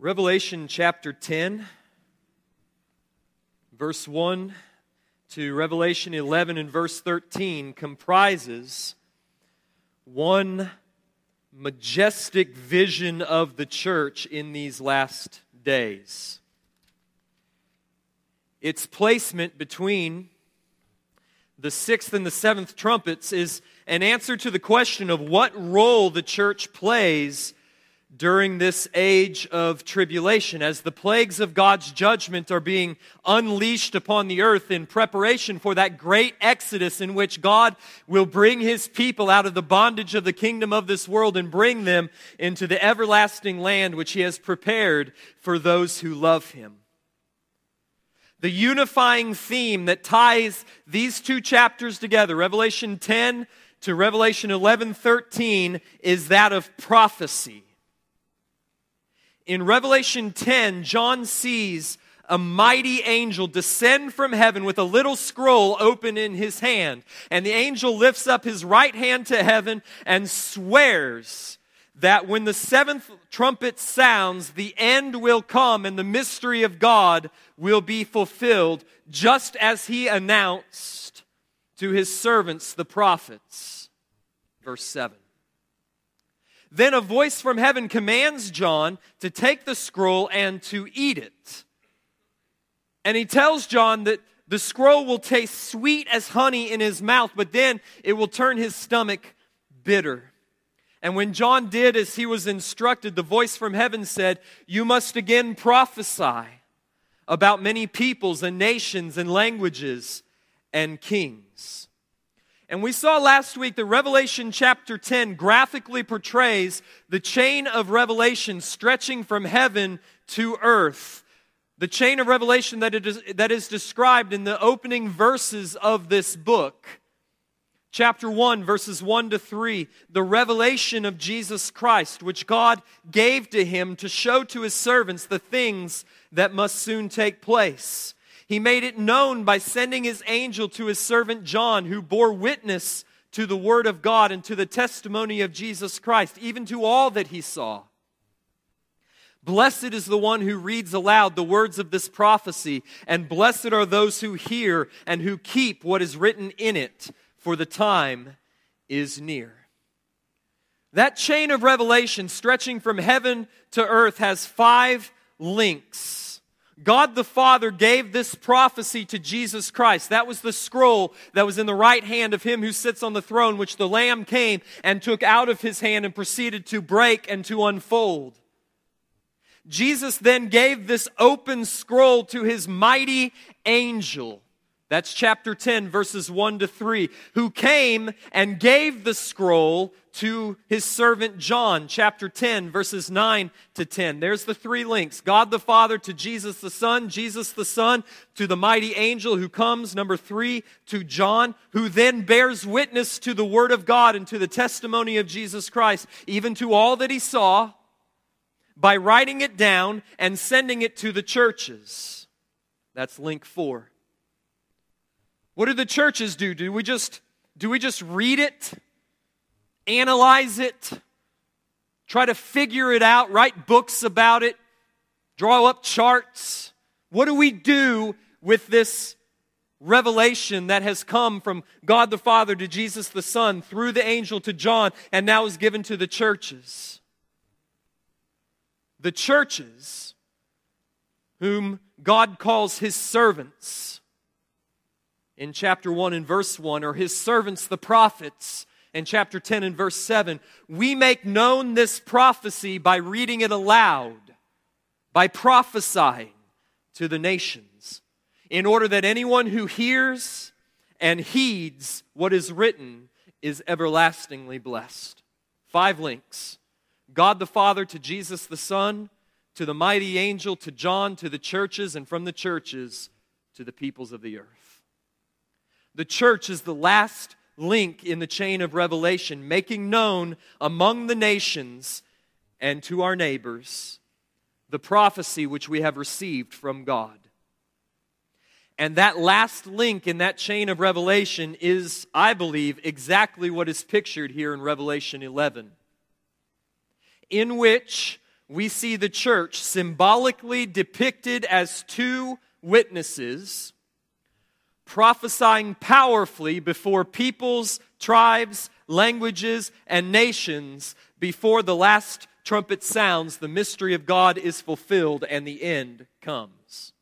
Revelation chapter 10, verse 1 to Revelation 11 and verse 13 comprises one majestic vision of the church in these last days. Its placement between the sixth and the seventh trumpets is an answer to the question of what role the church plays during this age of tribulation as the plagues of God's judgment are being unleashed upon the earth in preparation for that great exodus in which God will bring his people out of the bondage of the kingdom of this world and bring them into the everlasting land which he has prepared for those who love him. The unifying theme that ties these two chapters together, Revelation 10 to Revelation 11 13, is that of prophecy in Revelation 10, John sees a mighty angel descend from heaven with a little scroll open in his hand. And the angel lifts up his right hand to heaven and swears that when the seventh trumpet sounds, the end will come and the mystery of God will be fulfilled, just as he announced to his servants, the prophets. Verse 7. Then a voice from heaven commands John to take the scroll and to eat it. And he tells John that the scroll will taste sweet as honey in his mouth, but then it will turn his stomach bitter. And when John did as he was instructed, the voice from heaven said, You must again prophesy about many peoples and nations and languages and kings. And we saw last week that Revelation chapter 10 graphically portrays the chain of revelation stretching from heaven to earth. The chain of revelation that, is, that is described in the opening verses of this book. Chapter 1, verses 1 to 3, the revelation of Jesus Christ, which God gave to him to show to his servants the things that must soon take place. He made it known by sending his angel to his servant John, who bore witness to the word of God and to the testimony of Jesus Christ, even to all that he saw. Blessed is the one who reads aloud the words of this prophecy, and blessed are those who hear and who keep what is written in it, for the time is near. That chain of revelation stretching from heaven to earth has five links God the Father gave this prophecy to Jesus Christ. That was the scroll that was in the right hand of him who sits on the throne, which the Lamb came and took out of his hand and proceeded to break and to unfold. Jesus then gave this open scroll to his mighty angel that's chapter 10, verses 1 to 3, who came and gave the scroll to his servant John, chapter 10, verses 9 to 10. There's the three links God the Father to Jesus the Son, Jesus the Son to the mighty angel who comes, number three, to John, who then bears witness to the Word of God and to the testimony of Jesus Christ, even to all that he saw, by writing it down and sending it to the churches. That's link four. What do the churches do? Do we just do we just read it, analyze it, try to figure it out, write books about it, draw up charts? What do we do with this revelation that has come from God the Father to Jesus the Son through the angel to John and now is given to the churches? The churches, whom God calls his servants, in chapter 1 and verse 1, or his servants, the prophets, in chapter 10 and verse 7. We make known this prophecy by reading it aloud, by prophesying to the nations, in order that anyone who hears and heeds what is written is everlastingly blessed. Five links God the Father to Jesus the Son, to the mighty angel, to John, to the churches, and from the churches to the peoples of the earth. The church is the last link in the chain of revelation, making known among the nations and to our neighbors the prophecy which we have received from God. And that last link in that chain of revelation is, I believe, exactly what is pictured here in Revelation 11, in which we see the church symbolically depicted as two witnesses prophesying powerfully before peoples, tribes, languages, and nations before the last trumpet sounds, the mystery of God is fulfilled and the end comes.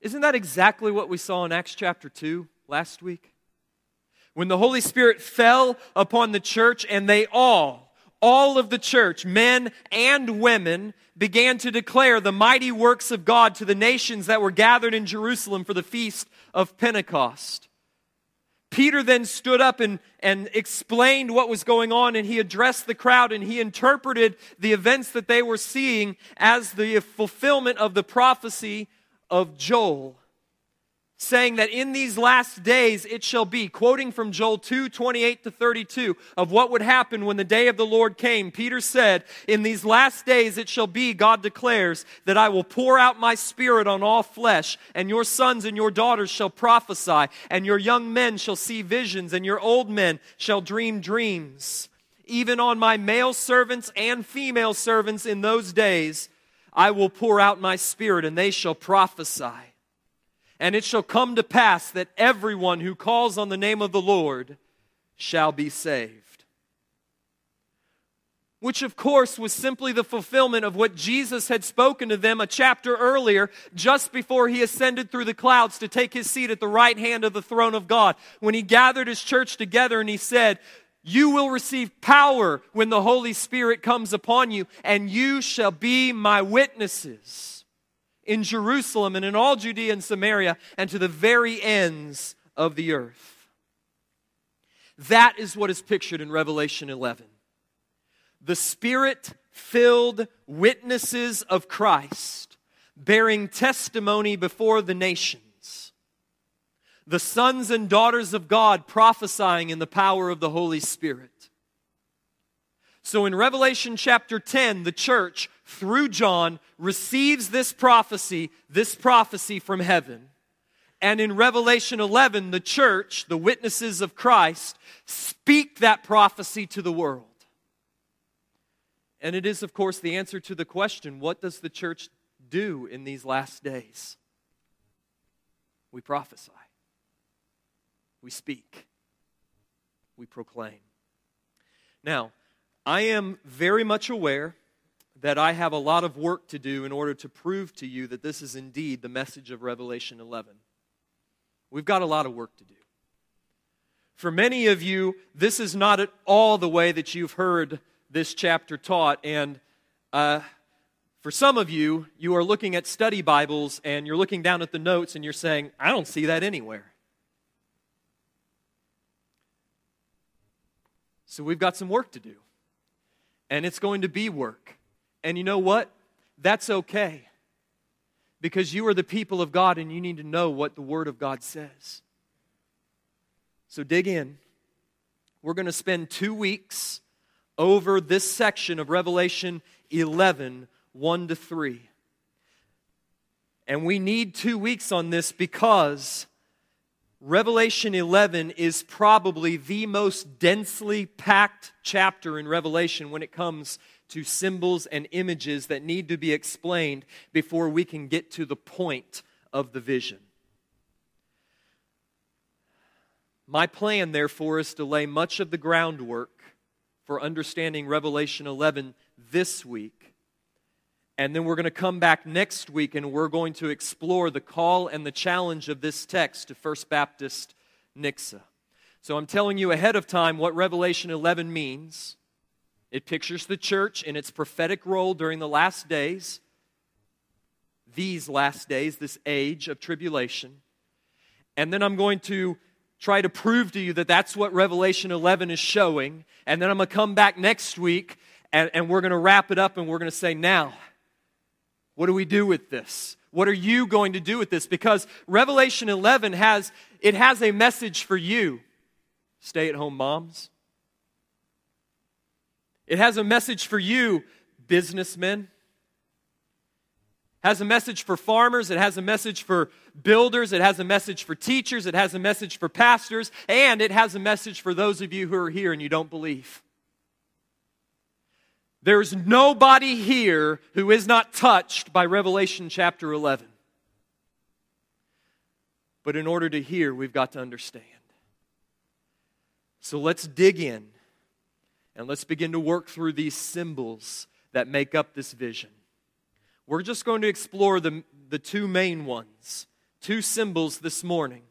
Isn't that exactly what we saw in Acts chapter 2 last week? When the Holy Spirit fell upon the church and they all, all of the church, men and women, began to declare the mighty works of God to the nations that were gathered in Jerusalem for the feast of Pentecost. Peter then stood up and, and explained what was going on, and he addressed the crowd and he interpreted the events that they were seeing as the fulfillment of the prophecy of Joel saying that in these last days it shall be, quoting from Joel 2 28 to 32, of what would happen when the day of the Lord came. Peter said, In these last days it shall be, God declares, that I will pour out my spirit on all flesh, and your sons and your daughters shall prophesy, and your young men shall see visions, and your old men shall dream dreams. Even on my male servants and female servants in those days, I will pour out my spirit, and they shall prophesy. And it shall come to pass that everyone who calls on the name of the Lord shall be saved. Which, of course, was simply the fulfillment of what Jesus had spoken to them a chapter earlier, just before he ascended through the clouds to take his seat at the right hand of the throne of God. When he gathered his church together and he said, You will receive power when the Holy Spirit comes upon you, and you shall be my witnesses in Jerusalem and in all Judea and Samaria and to the very ends of the earth. That is what is pictured in Revelation 11. The Spirit filled witnesses of Christ bearing testimony before the nations. The sons and daughters of God prophesying in the power of the Holy Spirit. So in Revelation chapter 10, the church, through John, receives this prophecy, this prophecy from heaven. And in Revelation 11, the church, the witnesses of Christ, speak that prophecy to the world. And it is, of course, the answer to the question what does the church do in these last days? We prophesy, we speak, we proclaim. Now, I am very much aware that I have a lot of work to do in order to prove to you that this is indeed the message of Revelation 11. We've got a lot of work to do. For many of you, this is not at all the way that you've heard this chapter taught. And uh, for some of you, you are looking at study Bibles and you're looking down at the notes and you're saying, I don't see that anywhere. So we've got some work to do and it's going to be work. And you know what? That's okay. Because you are the people of God and you need to know what the Word of God says. So dig in. We're going to spend two weeks over this section of Revelation 11 1 to 3. And we need two weeks on this because Revelation 11 is probably the most densely packed chapter in Revelation when it comes to symbols and images that need to be explained before we can get to the point of the vision. My plan, therefore, is to lay much of the groundwork for understanding Revelation 11 this week and then we're going to come back next week and we're going to explore the call and the challenge of this text to First Baptist Nixa. So I'm telling you ahead of time what Revelation 11 means. It pictures the church in its prophetic role during the last days, these last days, this age of tribulation. And then I'm going to try to prove to you that that's what Revelation 11 is showing. And then I'm going to come back next week and, and we're going to wrap it up and we're going to say, now, what do we do with this? What are you going to do with this? Because Revelation 11 has it has a message for you, stay-at-home moms. It has a message for you, businessmen. It has a message for farmers, it has a message for builders, it has a message for teachers, it has a message for pastors, and it has a message for those of you who are here and you don't believe. There's nobody here who is not touched by Revelation chapter 11. But in order to hear, we've got to understand. So let's dig in and let's begin to work through these symbols that make up this vision. We're just going to explore the, the two main ones, two symbols this morning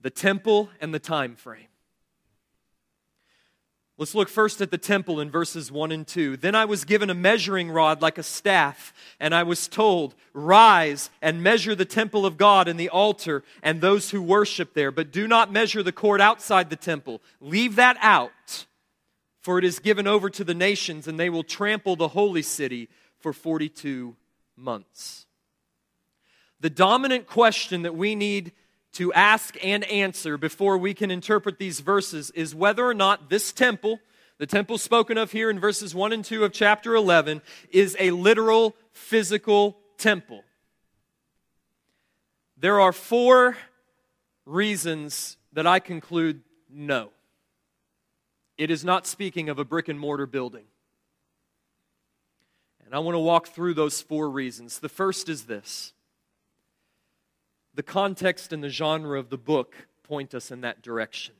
the temple and the time frame. Let's look first at the temple in verses 1 and 2. Then I was given a measuring rod like a staff, and I was told, Rise and measure the temple of God and the altar and those who worship there, but do not measure the court outside the temple. Leave that out, for it is given over to the nations, and they will trample the holy city for 42 months. The dominant question that we need to ask and answer before we can interpret these verses is whether or not this temple, the temple spoken of here in verses 1 and 2 of chapter 11, is a literal physical temple. There are four reasons that I conclude no. It is not speaking of a brick and mortar building. And I want to walk through those four reasons. The first is this the context and the genre of the book point us in that direction.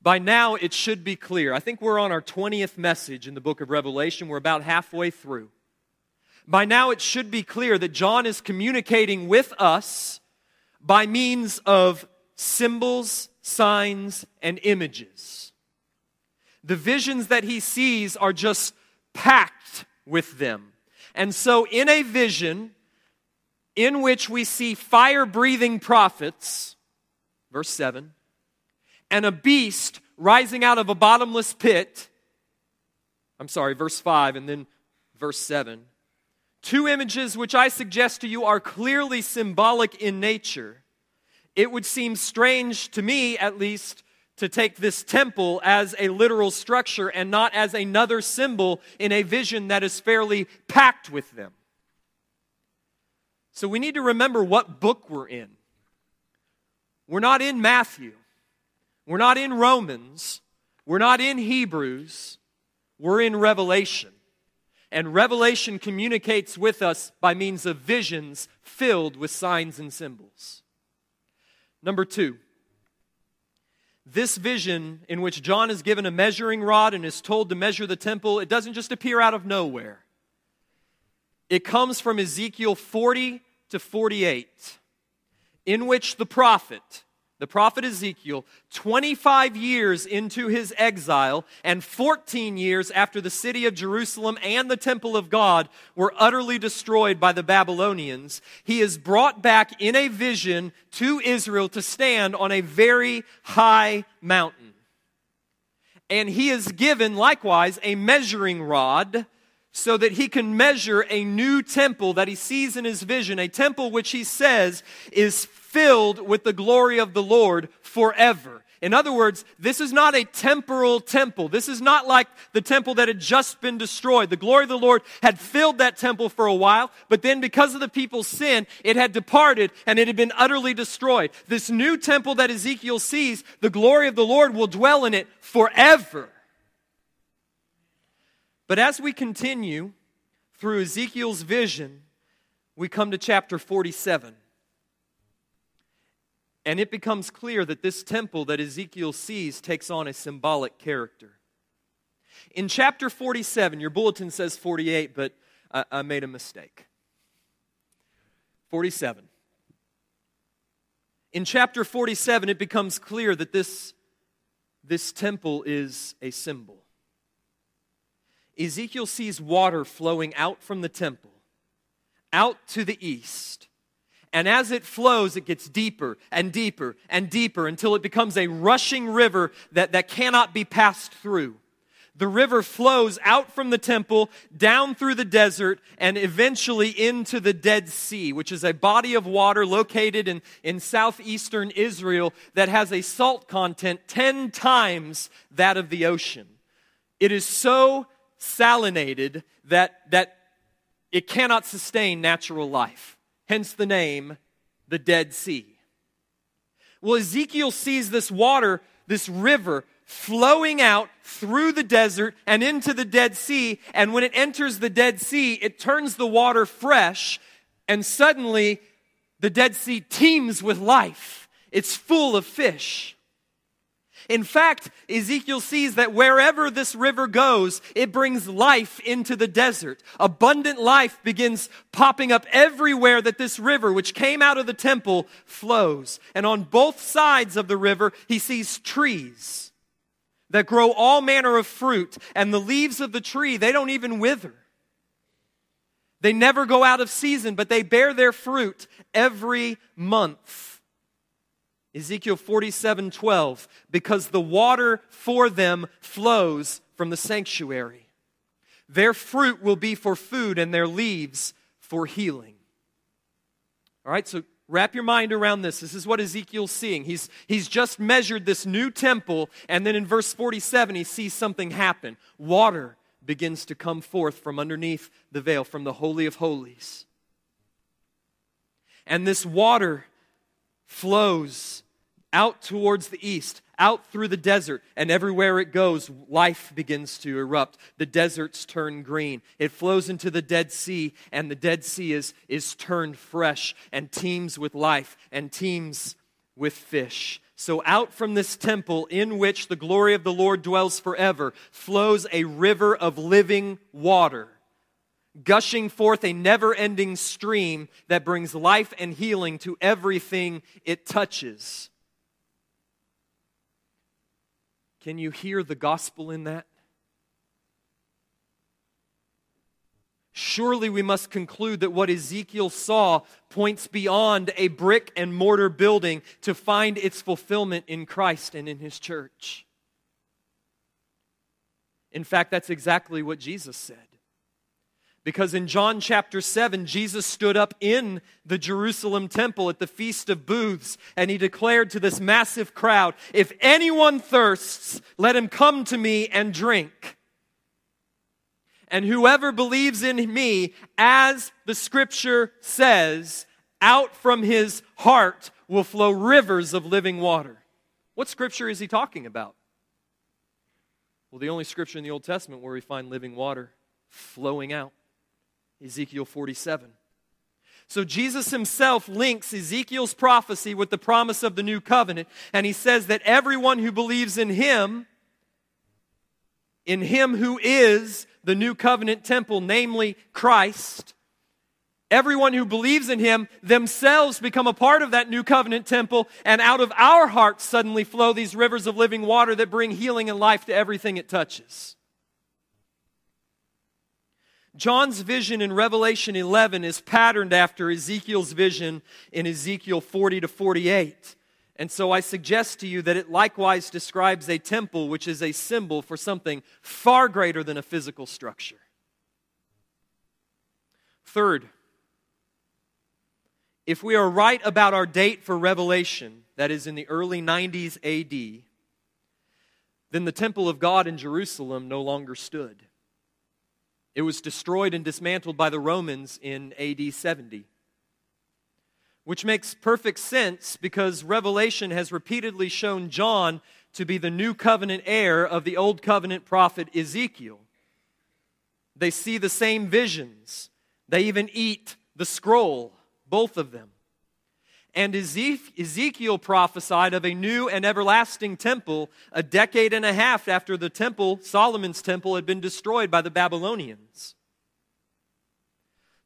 By now, it should be clear. I think we're on our 20th message in the book of Revelation. We're about halfway through. By now, it should be clear that John is communicating with us by means of symbols, signs, and images. The visions that he sees are just packed with them. And so, in a vision, in which we see fire breathing prophets, verse 7, and a beast rising out of a bottomless pit. I'm sorry, verse 5, and then verse 7. Two images which I suggest to you are clearly symbolic in nature. It would seem strange to me, at least, to take this temple as a literal structure and not as another symbol in a vision that is fairly packed with them. So we need to remember what book we're in. We're not in Matthew. We're not in Romans. We're not in Hebrews. We're in Revelation. And Revelation communicates with us by means of visions filled with signs and symbols. Number two, this vision in which John is given a measuring rod and is told to measure the temple, it doesn't just appear out of nowhere. It comes from Ezekiel 40 to 48, in which the prophet, the prophet Ezekiel, 25 years into his exile and 14 years after the city of Jerusalem and the temple of God were utterly destroyed by the Babylonians, he is brought back in a vision to Israel to stand on a very high mountain. And he is given likewise a measuring rod so that he can measure a new temple that he sees in his vision, a temple which he says is filled with the glory of the Lord forever. In other words, this is not a temporal temple. This is not like the temple that had just been destroyed. The glory of the Lord had filled that temple for a while, but then because of the people's sin, it had departed and it had been utterly destroyed. This new temple that Ezekiel sees, the glory of the Lord will dwell in it forever. But as we continue through Ezekiel's vision, we come to chapter 47. And it becomes clear that this temple that Ezekiel sees takes on a symbolic character. In chapter 47, your bulletin says 48, but I, I made a mistake. 47. In chapter 47, it becomes clear that this, this temple is a symbol. Ezekiel sees water flowing out from the temple, out to the east. And as it flows, it gets deeper and deeper and deeper until it becomes a rushing river that, that cannot be passed through. The river flows out from the temple, down through the desert, and eventually into the Dead Sea, which is a body of water located in, in southeastern Israel that has a salt content 10 times that of the ocean. It is so salinated that, that it cannot sustain natural life. Hence the name, the Dead Sea. Well, Ezekiel sees this water, this river, flowing out through the desert and into the Dead Sea. And when it enters the Dead Sea, it turns the water fresh, and suddenly the Dead Sea teems with life. It's full of fish. In fact, Ezekiel sees that wherever this river goes, it brings life into the desert. Abundant life begins popping up everywhere that this river, which came out of the temple, flows. And on both sides of the river, he sees trees that grow all manner of fruit. And the leaves of the tree, they don't even wither. They never go out of season, but they bear their fruit every month. Ezekiel 47 12, because the water for them flows from the sanctuary. Their fruit will be for food and their leaves for healing. All right, so wrap your mind around this. This is what Ezekiel's seeing. He's, he's just measured this new temple, and then in verse 47, he sees something happen. Water begins to come forth from underneath the veil, from the Holy of Holies. And this water flows out towards the east, out through the desert, and everywhere it goes, life begins to erupt. The deserts turn green. It flows into the Dead Sea, and the Dead Sea is, is turned fresh and teems with life and teems with fish. So, out from this temple in which the glory of the Lord dwells forever flows a river of living water gushing forth a never ending stream that brings life and healing to everything it touches. Can you hear the gospel in that? Surely we must conclude that what Ezekiel saw points beyond a brick and mortar building to find its fulfillment in Christ and in his church. In fact, that's exactly what Jesus said. Because in John chapter 7, Jesus stood up in the Jerusalem temple at the Feast of Booths and he declared to this massive crowd If anyone thirsts, let him come to me and drink. And whoever believes in me, as the scripture says, out from his heart will flow rivers of living water. What scripture is he talking about? Well, the only scripture in the Old Testament where we find living water flowing out. Ezekiel 47. So Jesus himself links Ezekiel's prophecy with the promise of the new covenant, and he says that everyone who believes in him, in him who is the new covenant temple, namely Christ, everyone who believes in him themselves become a part of that new covenant temple, and out of our hearts suddenly flow these rivers of living water that bring healing and life to everything it touches. John's vision in Revelation 11 is patterned after Ezekiel's vision in Ezekiel 40 to 48. And so I suggest to you that it likewise describes a temple, which is a symbol for something far greater than a physical structure. Third, if we are right about our date for Revelation, that is in the early 90s AD, then the temple of God in Jerusalem no longer stood. It was destroyed and dismantled by the Romans in AD 70. Which makes perfect sense because Revelation has repeatedly shown John to be the new covenant heir of the old covenant prophet Ezekiel. They see the same visions, they even eat the scroll, both of them. And Ezekiel prophesied of a new and everlasting temple a decade and a half after the temple, Solomon's temple, had been destroyed by the Babylonians.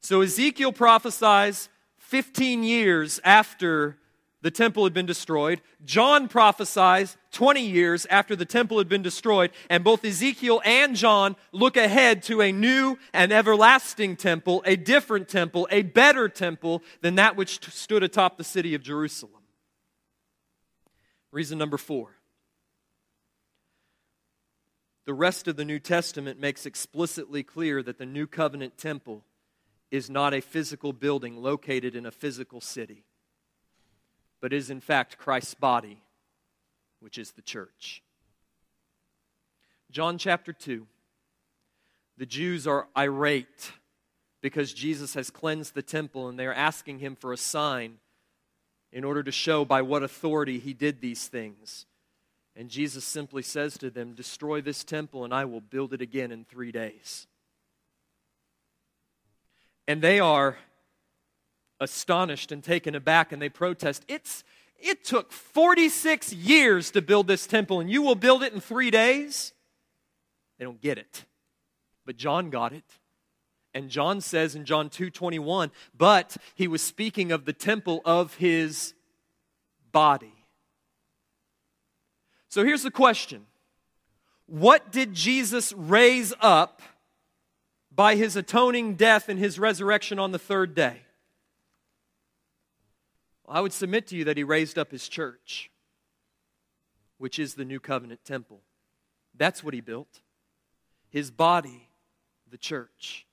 So Ezekiel prophesies 15 years after the temple had been destroyed. John prophesies 20 years after the temple had been destroyed. And both Ezekiel and John look ahead to a new and everlasting temple, a different temple, a better temple than that which stood atop the city of Jerusalem. Reason number four. The rest of the New Testament makes explicitly clear that the New Covenant temple is not a physical building located in a physical city but is in fact Christ's body, which is the church. John chapter 2. The Jews are irate because Jesus has cleansed the temple and they are asking him for a sign in order to show by what authority he did these things. And Jesus simply says to them, Destroy this temple, and I will build it again in three days. And they are astonished and taken aback, and they protest. It's, it took 46 years to build this temple, and you will build it in three days? They don't get it. But John got it. And John says in John 2:21, but he was speaking of the temple of his body. So here's the question What did Jesus raise up by his atoning death and his resurrection on the third day? I would submit to you that he raised up his church, which is the new covenant temple. That's what he built. His body, the church.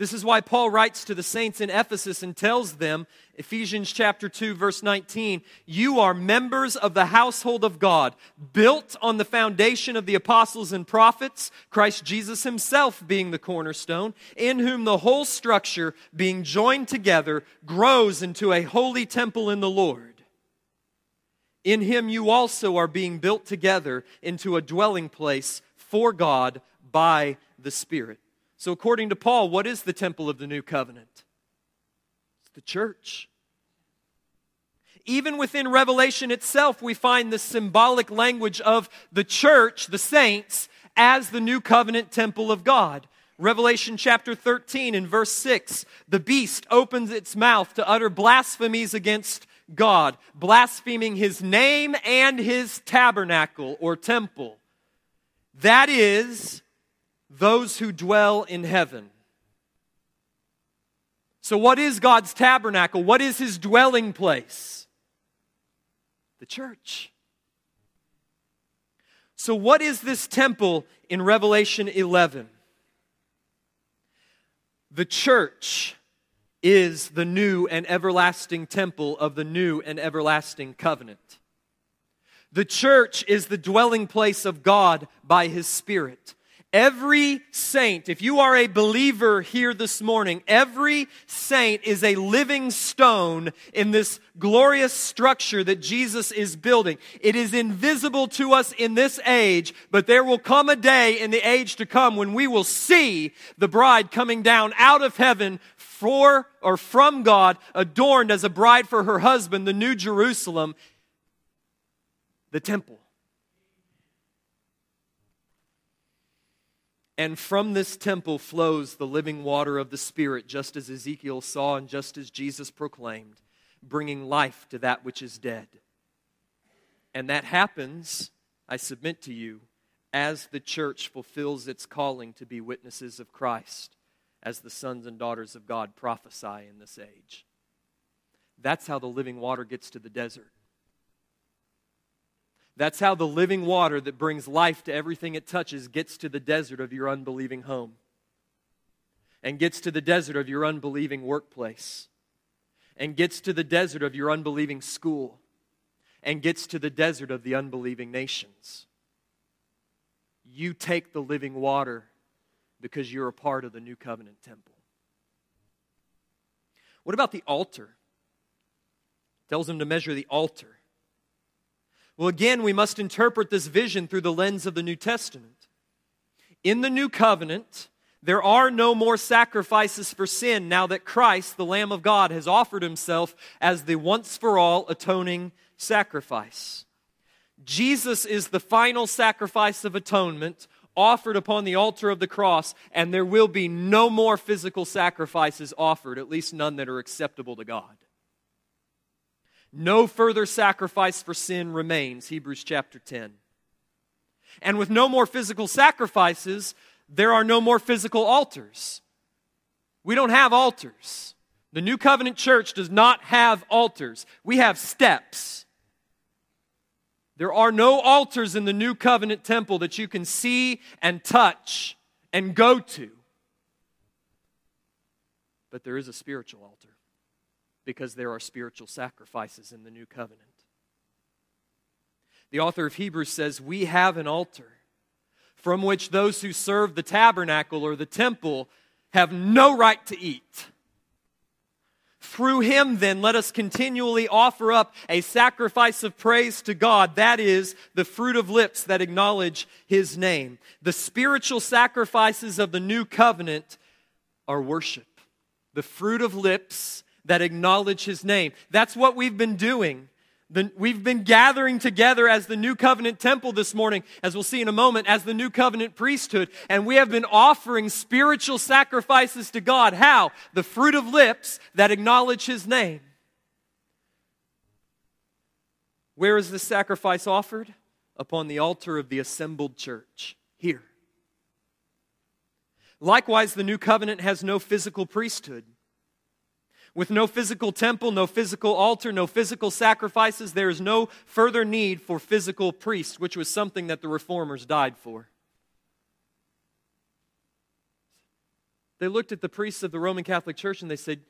This is why Paul writes to the saints in Ephesus and tells them, Ephesians chapter 2 verse 19, you are members of the household of God, built on the foundation of the apostles and prophets, Christ Jesus himself being the cornerstone, in whom the whole structure being joined together grows into a holy temple in the Lord. In him you also are being built together into a dwelling place for God by the Spirit. So, according to Paul, what is the temple of the new covenant? It's the church. Even within Revelation itself, we find the symbolic language of the church, the saints, as the new covenant temple of God. Revelation chapter 13 and verse 6 the beast opens its mouth to utter blasphemies against God, blaspheming his name and his tabernacle or temple. That is those who dwell in heaven. So, what is God's tabernacle? What is his dwelling place? The church. So, what is this temple in Revelation 11? The church is the new and everlasting temple of the new and everlasting covenant. The church is the dwelling place of God by his Spirit. Every saint, if you are a believer here this morning, every saint is a living stone in this glorious structure that Jesus is building. It is invisible to us in this age, but there will come a day in the age to come when we will see the bride coming down out of heaven for or from God, adorned as a bride for her husband, the new Jerusalem, the temple. And from this temple flows the living water of the Spirit, just as Ezekiel saw and just as Jesus proclaimed, bringing life to that which is dead. And that happens, I submit to you, as the church fulfills its calling to be witnesses of Christ, as the sons and daughters of God prophesy in this age. That's how the living water gets to the desert. That's how the living water that brings life to everything it touches gets to the desert of your unbelieving home and gets to the desert of your unbelieving workplace and gets to the desert of your unbelieving school and gets to the desert of the unbelieving nations. You take the living water because you're a part of the new covenant temple. What about the altar? Tells him to measure the altar. Well, again, we must interpret this vision through the lens of the New Testament. In the New Covenant, there are no more sacrifices for sin now that Christ, the Lamb of God, has offered himself as the once for all atoning sacrifice. Jesus is the final sacrifice of atonement offered upon the altar of the cross, and there will be no more physical sacrifices offered, at least none that are acceptable to God. No further sacrifice for sin remains, Hebrews chapter 10. And with no more physical sacrifices, there are no more physical altars. We don't have altars. The New Covenant Church does not have altars. We have steps. There are no altars in the New Covenant temple that you can see and touch and go to. But there is a spiritual altar because there are spiritual sacrifices in the new covenant. The author of Hebrews says, We have an altar from which those who serve the tabernacle or the temple have no right to eat. Through him, then, let us continually offer up a sacrifice of praise to God. That is the fruit of lips that acknowledge his name. The spiritual sacrifices of the new covenant are worship. The fruit of lips that acknowledge his name. That's what we've been doing the, we've been gathering together as the New Covenant temple this morning, as we'll see in a moment, as the New Covenant priesthood, and we have been offering spiritual sacrifices to God. How? The fruit of lips that acknowledge His name. Where is the sacrifice offered? Upon the altar of the assembled church, here. Likewise, the New Covenant has no physical priesthood. With no physical temple, no physical altar, no physical sacrifices, there is no further need for physical priests, which was something that the reformers died for. They looked at the priests of the Roman Catholic Church and they said,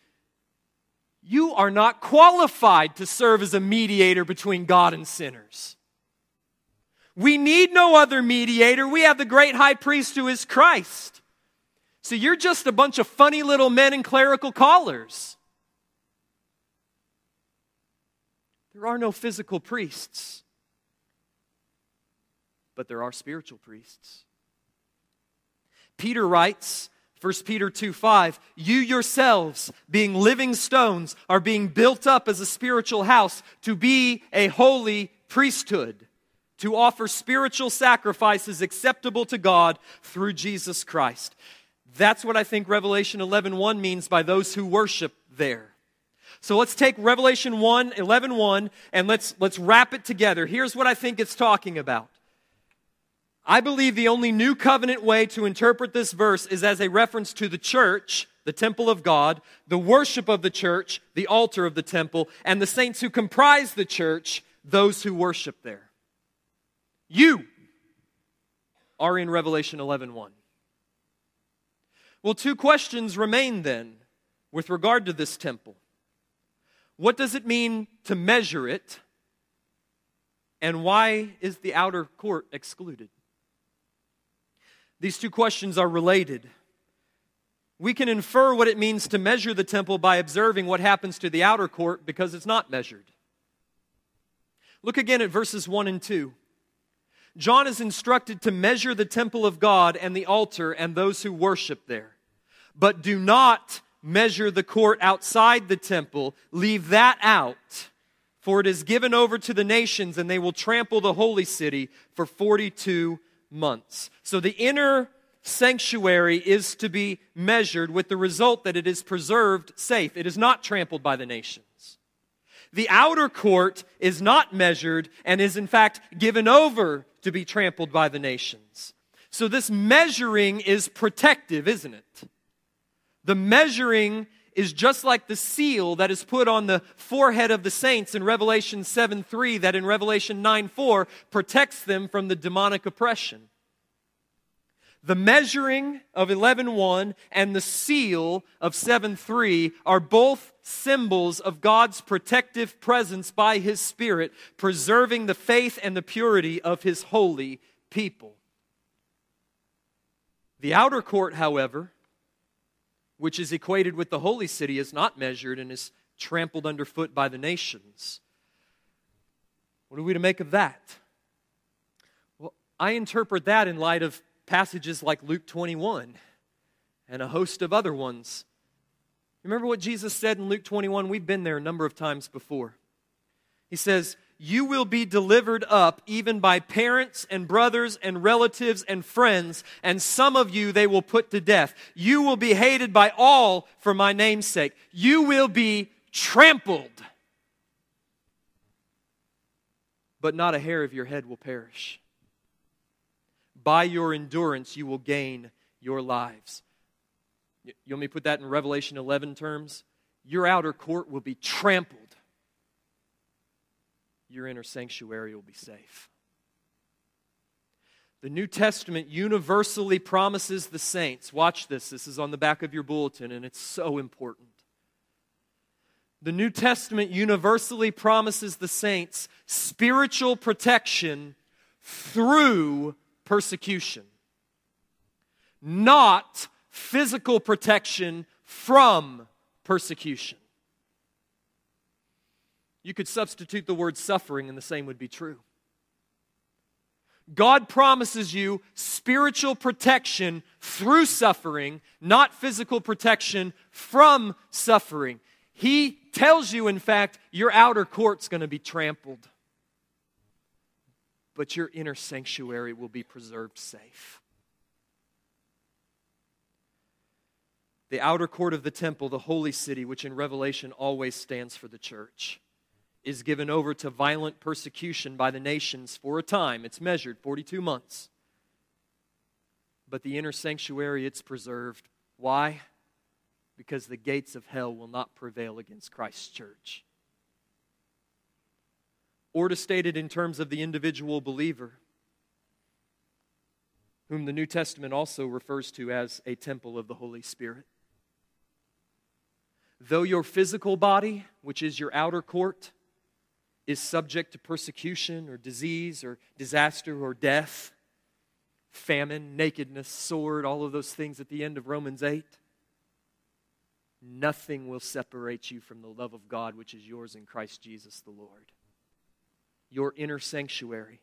You are not qualified to serve as a mediator between God and sinners. We need no other mediator. We have the great high priest who is Christ. So you're just a bunch of funny little men in clerical collars. There are no physical priests, but there are spiritual priests. Peter writes, 1 Peter 2 5, you yourselves, being living stones, are being built up as a spiritual house to be a holy priesthood, to offer spiritual sacrifices acceptable to God through Jesus Christ. That's what I think Revelation 11 1 means by those who worship there. So let's take Revelation 1, 11, 1, and let's, let's wrap it together. Here's what I think it's talking about. I believe the only new covenant way to interpret this verse is as a reference to the church, the temple of God, the worship of the church, the altar of the temple, and the saints who comprise the church, those who worship there. You are in Revelation 11 1. Well, two questions remain then with regard to this temple. What does it mean to measure it? And why is the outer court excluded? These two questions are related. We can infer what it means to measure the temple by observing what happens to the outer court because it's not measured. Look again at verses 1 and 2. John is instructed to measure the temple of God and the altar and those who worship there. But do not measure the court outside the temple, leave that out. For it is given over to the nations, and they will trample the holy city for 42 months. So the inner sanctuary is to be measured with the result that it is preserved safe. It is not trampled by the nations. The outer court is not measured and is in fact given over to be trampled by the nations. So this measuring is protective, isn't it? The measuring is just like the seal that is put on the forehead of the saints in Revelation 7 3, that in Revelation 9 4 protects them from the demonic oppression. The measuring of 11:1 and the seal of 7 3 are both symbols of God's protective presence by his spirit preserving the faith and the purity of his holy people. The outer court, however, which is equated with the holy city, is not measured and is trampled underfoot by the nations. What are we to make of that? Well, I interpret that in light of passages like Luke 21 and a host of other ones. Remember what Jesus said in Luke 21? We've been there a number of times before. He says, you will be delivered up even by parents and brothers and relatives and friends, and some of you they will put to death. You will be hated by all for my name's sake. You will be trampled, but not a hair of your head will perish. By your endurance, you will gain your lives. You want me to put that in Revelation 11 terms? Your outer court will be trampled your inner sanctuary will be safe. The New Testament universally promises the saints, watch this, this is on the back of your bulletin, and it's so important. The New Testament universally promises the saints spiritual protection through persecution, not physical protection from persecution. You could substitute the word suffering, and the same would be true. God promises you spiritual protection through suffering, not physical protection from suffering. He tells you, in fact, your outer court's going to be trampled, but your inner sanctuary will be preserved safe. The outer court of the temple, the holy city, which in Revelation always stands for the church is given over to violent persecution by the nations for a time. It's measured 42 months. But the inner sanctuary, it's preserved. Why? Because the gates of hell will not prevail against Christ's church. Or to state it in terms of the individual believer, whom the New Testament also refers to as a temple of the Holy Spirit. Though your physical body, which is your outer court, is subject to persecution or disease or disaster or death, famine, nakedness, sword, all of those things at the end of Romans 8, nothing will separate you from the love of God which is yours in Christ Jesus the Lord. Your inner sanctuary,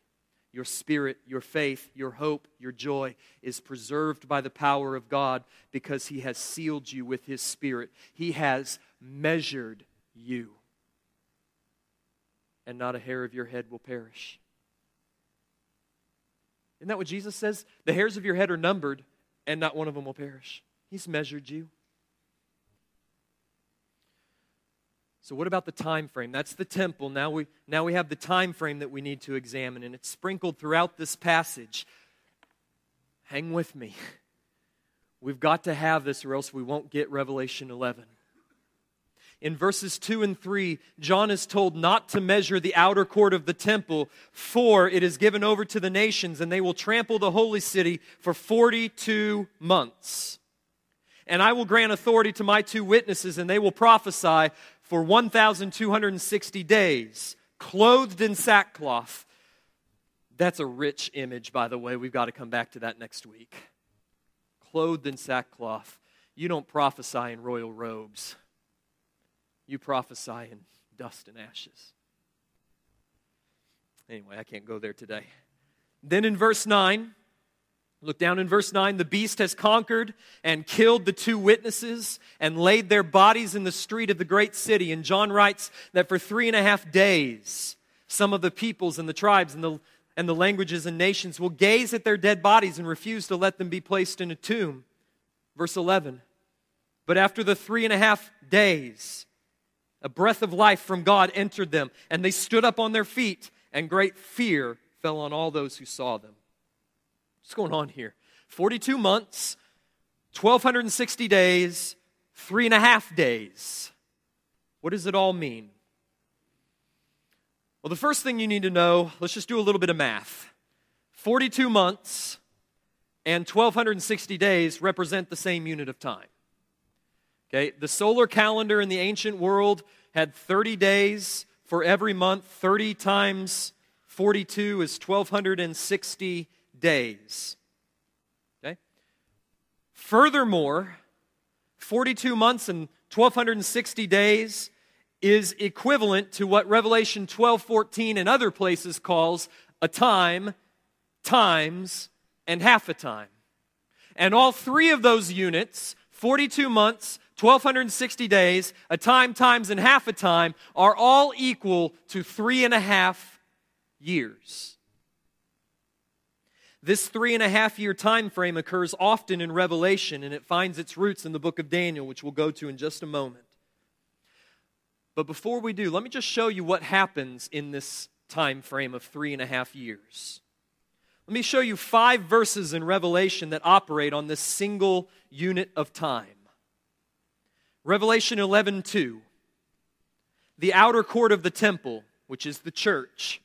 your spirit, your faith, your hope, your joy is preserved by the power of God because He has sealed you with His Spirit. He has measured you and not a hair of your head will perish. Isn't that what Jesus says? The hairs of your head are numbered, and not one of them will perish. He's measured you. So what about the time frame? That's the temple. Now we now we have the time frame that we need to examine and it's sprinkled throughout this passage. Hang with me. We've got to have this or else we won't get Revelation 11 in verses 2 and 3, John is told not to measure the outer court of the temple, for it is given over to the nations, and they will trample the holy city for 42 months. And I will grant authority to my two witnesses, and they will prophesy for 1,260 days, clothed in sackcloth. That's a rich image, by the way. We've got to come back to that next week. Clothed in sackcloth. You don't prophesy in royal robes you prophesy in dust and ashes. Anyway, I can't go there today. Then in verse 9, look down in verse 9, the beast has conquered and killed the two witnesses and laid their bodies in the street of the great city. And John writes that for three and a half days, some of the peoples and the tribes and the, and the languages and nations will gaze at their dead bodies and refuse to let them be placed in a tomb. Verse 11. But after the three and a half days, a breath of life from God entered them, and they stood up on their feet, and great fear fell on all those who saw them. What's going on here? 42 months, 1,260 days, three and a half days. What does it all mean? Well, the first thing you need to know, let's just do a little bit of math. 42 months and 1,260 days represent the same unit of time. Okay, the solar calendar in the ancient world had 30 days for every month. 30 times 42 is 1,260 days. Okay? Furthermore, 42 months and 1,260 days is equivalent to what Revelation 12:14 and other places calls a time, times, and half a time. And all three of those units, 42 months, 1260 days, a time times and half a time, are all equal to three and a half years. This three and a half year time frame occurs often in Revelation, and it finds its roots in the book of Daniel, which we'll go to in just a moment. But before we do, let me just show you what happens in this time frame of three and a half years. Let me show you five verses in Revelation that operate on this single unit of time. Revelation 11 2. The outer court of the temple, which is the church,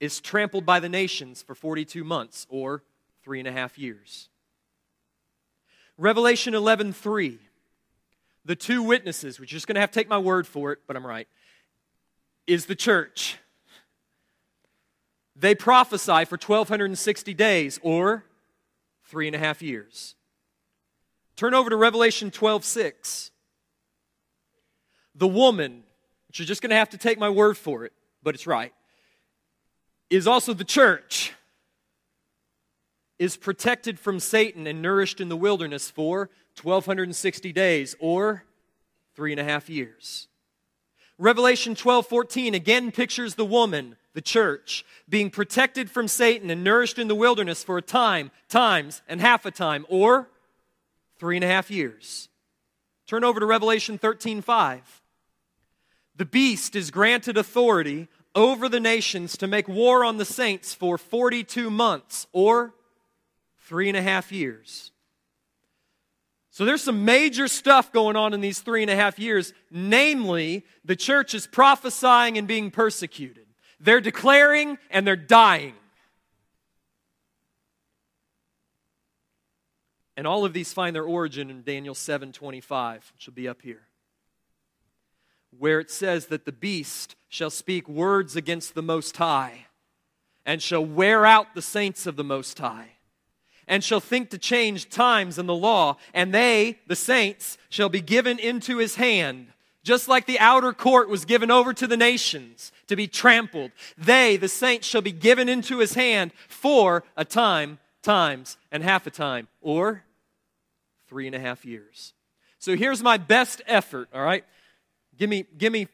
is trampled by the nations for 42 months or three and a half years. Revelation 11 3. The two witnesses, which you're just going to have to take my word for it, but I'm right, is the church. They prophesy for 1,260 days or three and a half years. Turn over to Revelation 12 6 the woman, but you're just going to have to take my word for it, but it's right, is also the church is protected from Satan and nourished in the wilderness for 1,260 days or three and a half years. Revelation 12 14 again pictures the woman, the church, being protected from Satan and nourished in the wilderness for a time, times, and half a time, or three and a half years. Turn over to Revelation 13 5. The beast is granted authority over the nations to make war on the saints for 42 months, or three and a half years. So there's some major stuff going on in these three and a half years. Namely, the church is prophesying and being persecuted. They're declaring and they're dying. And all of these find their origin in Daniel 7:25, which will be up here. Where it says that the beast shall speak words against the most high and shall wear out the saints of the most high and shall think to change times and the law, and they, the saints, shall be given into his hand. Just like the outer court was given over to the nations to be trampled, they, the saints, shall be given into his hand for a time, times, and half a time, or three and a half years. So here's my best effort, all right? Give me, give me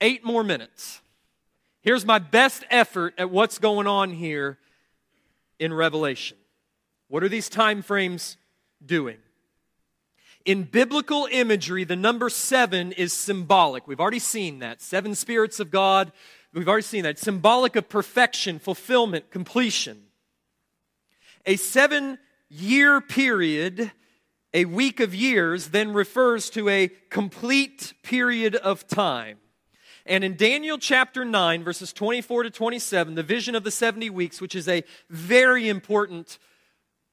eight more minutes. Here's my best effort at what's going on here in Revelation. What are these time frames doing? In biblical imagery, the number seven is symbolic. We've already seen that. Seven spirits of God. We've already seen that. symbolic of perfection, fulfillment, completion. A seven year period, a week of years, then refers to a complete period of time. And in Daniel chapter 9, verses 24 to 27, the vision of the 70 weeks, which is a very important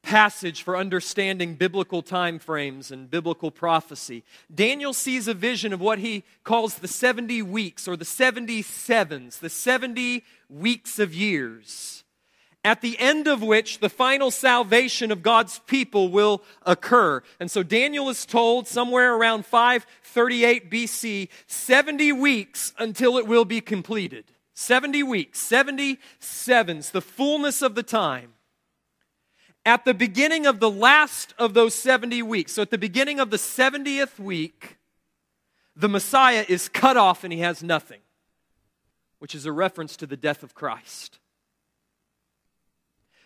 passage for understanding biblical time frames and biblical prophecy. Daniel sees a vision of what he calls the 70 weeks or the 77s, the 70 weeks of years, at the end of which the final salvation of God's people will occur. And so Daniel is told somewhere around 538 BC, 70 weeks until it will be completed. 70 weeks, 70 sevens, the fullness of the time at the beginning of the last of those 70 weeks, so at the beginning of the 70th week, the Messiah is cut off and he has nothing, which is a reference to the death of Christ.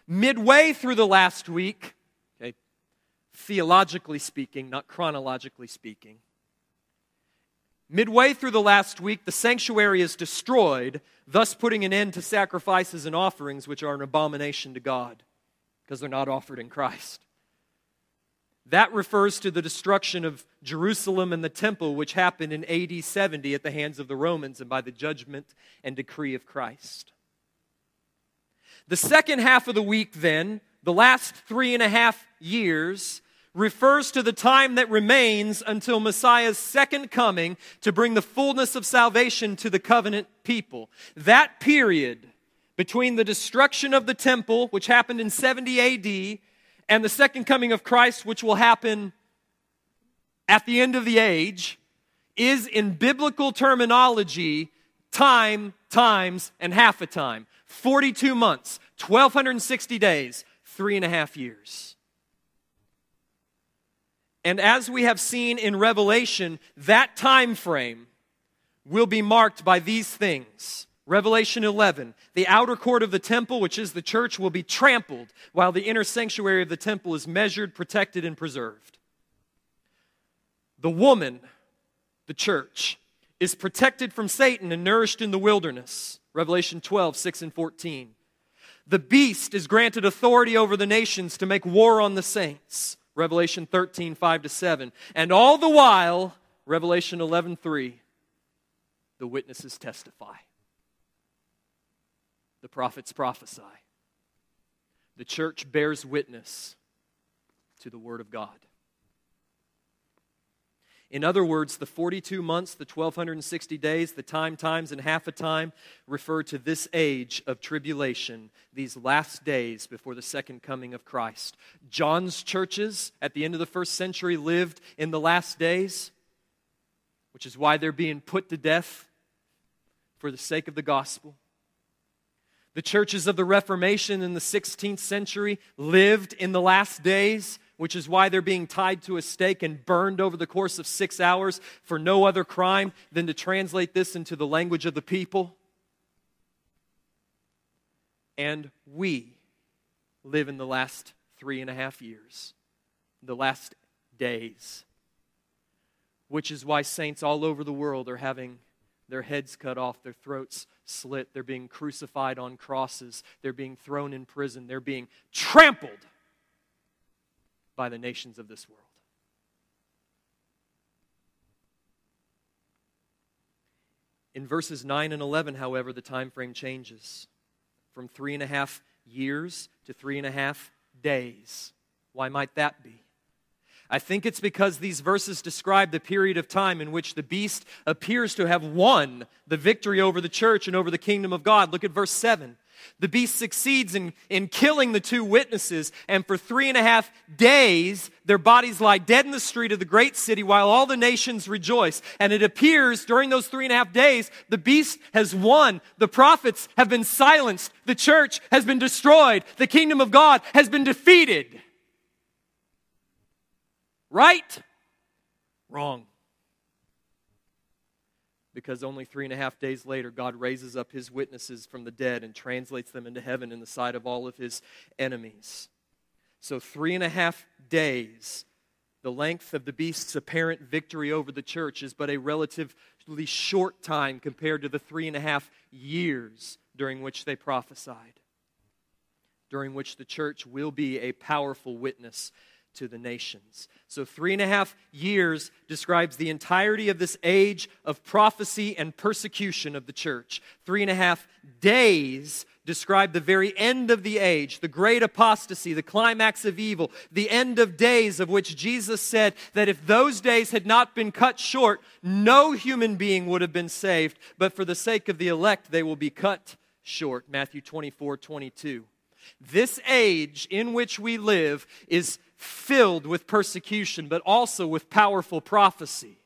Midway through the last week, okay, theologically speaking, not chronologically speaking, midway through the last week, the sanctuary is destroyed, thus putting an end to sacrifices and offerings, which are an abomination to God because they're not offered in Christ. That refers to the destruction of Jerusalem and the temple, which happened in AD 70 at the hands of the Romans and by the judgment and decree of Christ. The second half of the week, then, the last three and a half years, refers to the time that remains until Messiah's second coming to bring the fullness of salvation to the covenant people. That period between the destruction of the temple, which happened in 70 AD, and the second coming of Christ, which will happen at the end of the age, is in biblical terminology time, times, and half a time. 42 months, 1,260 days, three and a half years. And as we have seen in Revelation, that time frame will be marked by these things Revelation 11, the outer court of the temple, which is the church, will be trampled, while the inner sanctuary of the temple is measured, protected, and preserved. The woman, the church, is protected from Satan and nourished in the wilderness. Revelation 12, 6 and 14. The beast is granted authority over the nations to make war on the saints. Revelation 13, 5 to 7. And all the while, Revelation 11, 3, the witnesses testify. The prophets prophesy. The church bears witness to the Word of God. In other words, the 42 months, the 1260 days, the time, times, and half a time refer to this age of tribulation, these last days before the second coming of Christ. John's churches at the end of the first century lived in the last days. which is why they're being put to death for the sake of the gospel. The churches of the Reformation in the 16th century lived in the last days, which is why they're being tied to a stake and burned over the course of six hours for no other crime than to translate this into the language of the people. And we live in the last three and a half years, the last days, which is why saints all over the world are having their heads cut off, their throats slit, they're being crucified on crosses, they're being thrown in prison, they're being trampled by the nations of this world. In verses 9 and 11, however, the time frame changes from three and a half years to three and a half days. Why might that be? I think it's because these verses describe the period of time in which the beast appears to have won the victory over the church and over the kingdom of God. Look at verse 7. The beast succeeds in, in killing the two witnesses, and for three and a half days, their bodies lie dead in the street of the great city while all the nations rejoice. And it appears during those three and a half days, the beast has won. The prophets have been silenced. The church has been destroyed. The kingdom of God has been defeated. Right? Wrong. Because only three and a half days later, God raises up his witnesses from the dead and translates them into heaven in the sight of all of his enemies. So, three and a half days, the length of the beast's apparent victory over the church is but a relatively short time compared to the three and a half years during which they prophesied, during which the church will be a powerful witness to the nations. So, three and a half years describes the entirety of this age of prophecy and persecution of the church. Three and a half days describe the very end of the age, the great apostasy, the climax of evil, the end of days of which Jesus said that if those days had not been cut short, no human being would have been saved, but for the sake of the elect, they will be cut short. Matthew 24 22. This age in which we live is filled with persecution, but also with powerful prophecy.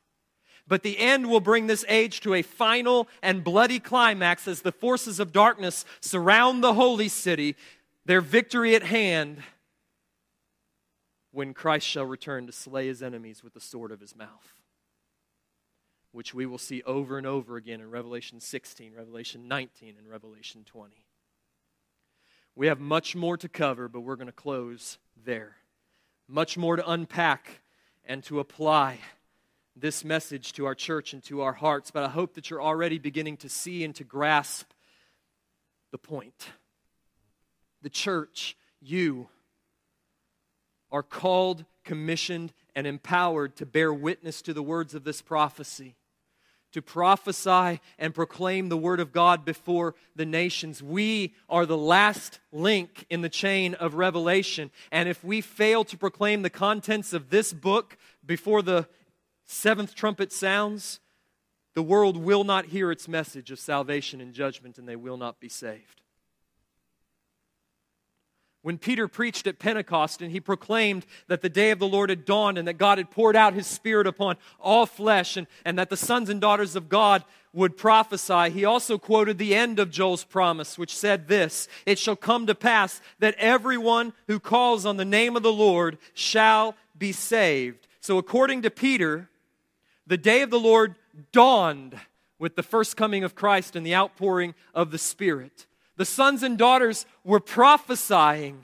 But the end will bring this age to a final and bloody climax as the forces of darkness surround the holy city, their victory at hand, when Christ shall return to slay his enemies with the sword of his mouth. Which we will see over and over again in Revelation 16, Revelation 19, and Revelation 20. We have much more to cover, but we're going to close there much more to unpack and to apply this message to our church and to our hearts, but I hope that you're already beginning to see and to grasp the point. The church, you, are called, commissioned, and empowered to bear witness to the words of this prophecy to prophesy and proclaim the word of God before the nations. We are the last link in the chain of revelation. And if we fail to proclaim the contents of this book before the seventh trumpet sounds, the world will not hear its message of salvation and judgment, and they will not be saved. When Peter preached at Pentecost and he proclaimed that the day of the Lord had dawned and that God had poured out his Spirit upon all flesh and, and that the sons and daughters of God would prophesy, he also quoted the end of Joel's promise, which said this It shall come to pass that everyone who calls on the name of the Lord shall be saved. So, according to Peter, the day of the Lord dawned with the first coming of Christ and the outpouring of the Spirit the sons and daughters were prophesying,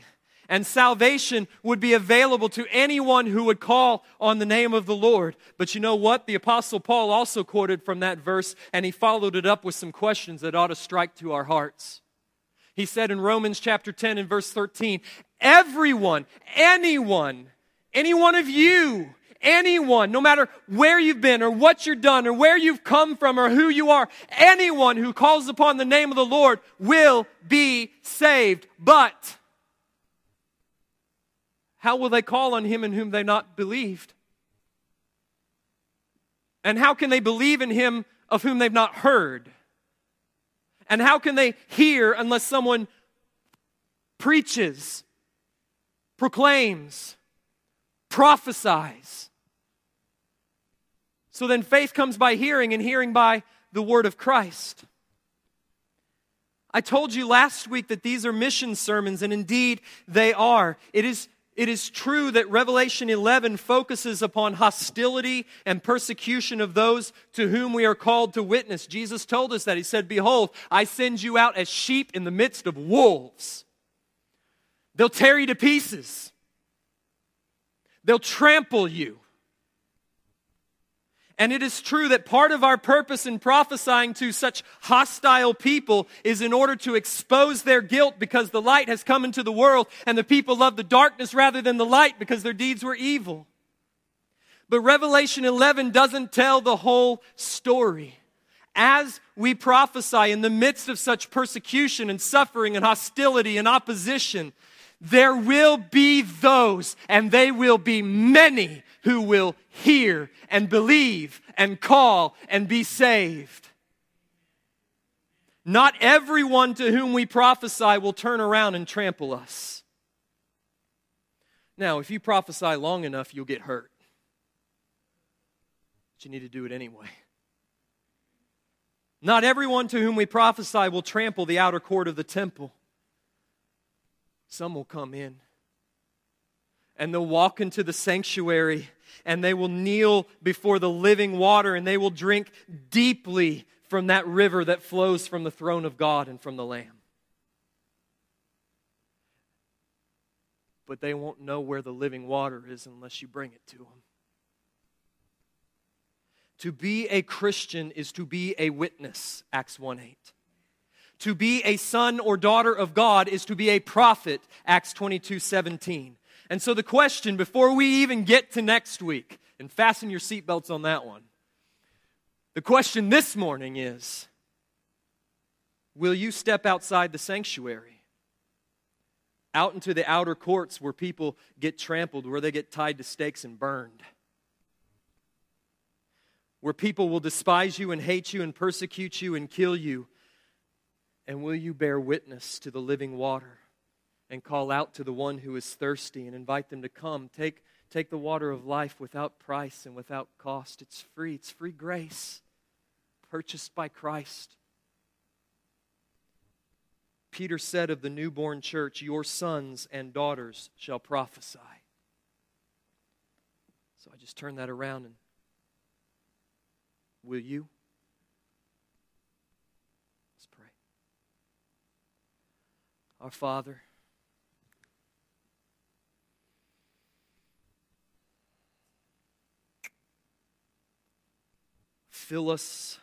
and salvation would be available to anyone who would call on the name of the Lord. But you know what? The Apostle Paul also quoted from that verse, and he followed it up with some questions that ought to strike to our hearts. He said in Romans chapter 10 and verse 13, Everyone, anyone, any one of you anyone, no matter where you've been or what you've done or where you've come from or who you are, anyone who calls upon the name of the Lord will be saved. But how will they call on him in whom they not believed? And how can they believe in him of whom they've not heard? And how can they hear unless someone preaches, proclaims, prophesies? So then faith comes by hearing, and hearing by the word of Christ. I told you last week that these are mission sermons, and indeed they are. It is, it is true that Revelation 11 focuses upon hostility and persecution of those to whom we are called to witness. Jesus told us that. He said, Behold, I send you out as sheep in the midst of wolves. They'll tear you to pieces, they'll trample you. And it is true that part of our purpose in prophesying to such hostile people is in order to expose their guilt because the light has come into the world and the people love the darkness rather than the light because their deeds were evil. But Revelation 11 doesn't tell the whole story. As we prophesy in the midst of such persecution and suffering and hostility and opposition, there will be those, and they will be many, who will hear and believe and call and be saved. Not everyone to whom we prophesy will turn around and trample us. Now, if you prophesy long enough, you'll get hurt. But you need to do it anyway. Not everyone to whom we prophesy will trample the outer court of the temple. Some will come in and they'll walk into the sanctuary and they will kneel before the living water and they will drink deeply from that river that flows from the throne of God and from the Lamb. But they won't know where the living water is unless you bring it to them. To be a Christian is to be a witness, Acts 1 8. To be a son or daughter of God is to be a prophet, Acts 22 17. And so the question before we even get to next week, and fasten your seatbelts on that one, the question this morning is Will you step outside the sanctuary? Out into the outer courts where people get trampled, where they get tied to stakes and burned? Where people will despise you and hate you and persecute you and kill you and will you bear witness to the living water and call out to the one who is thirsty and invite them to come? Take, take the water of life without price and without cost. It's free, it's free grace, purchased by Christ. Peter said of the newborn church, Your sons and daughters shall prophesy. So I just turn that around and will you? Let's Pray Our Father, fill us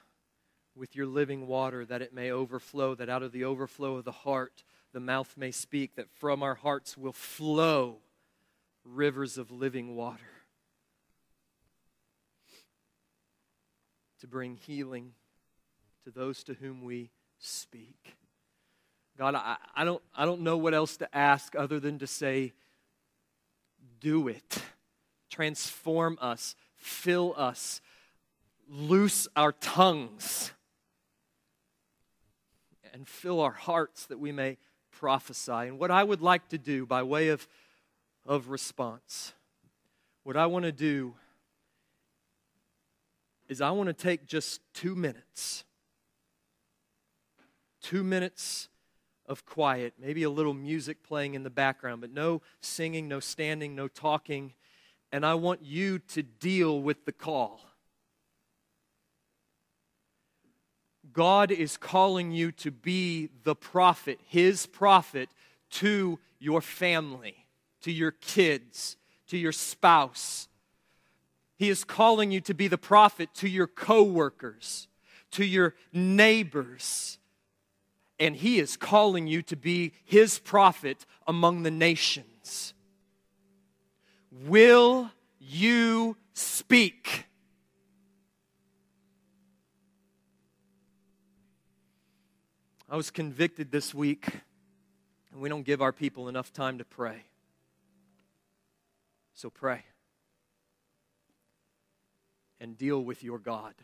with your living water that it may overflow, that out of the overflow of the heart the mouth may speak, that from our hearts will flow rivers of living water to bring healing to those to whom we speak. God, I, I, don't, I don't know what else to ask other than to say, do it. Transform us, fill us, loose our tongues, and fill our hearts that we may prophesy. And what I would like to do by way of, of response, what I want to do is I want to take just two minutes. Two minutes of quiet, maybe a little music playing in the background, but no singing, no standing, no talking. And I want you to deal with the call. God is calling you to be the prophet, His prophet, to your family, to your kids, to your spouse. He is calling you to be the prophet to your coworkers, to your neighbors and He is calling you to be His prophet among the nations. Will you speak? I was convicted this week, and we don't give our people enough time to pray. So pray and deal with your God.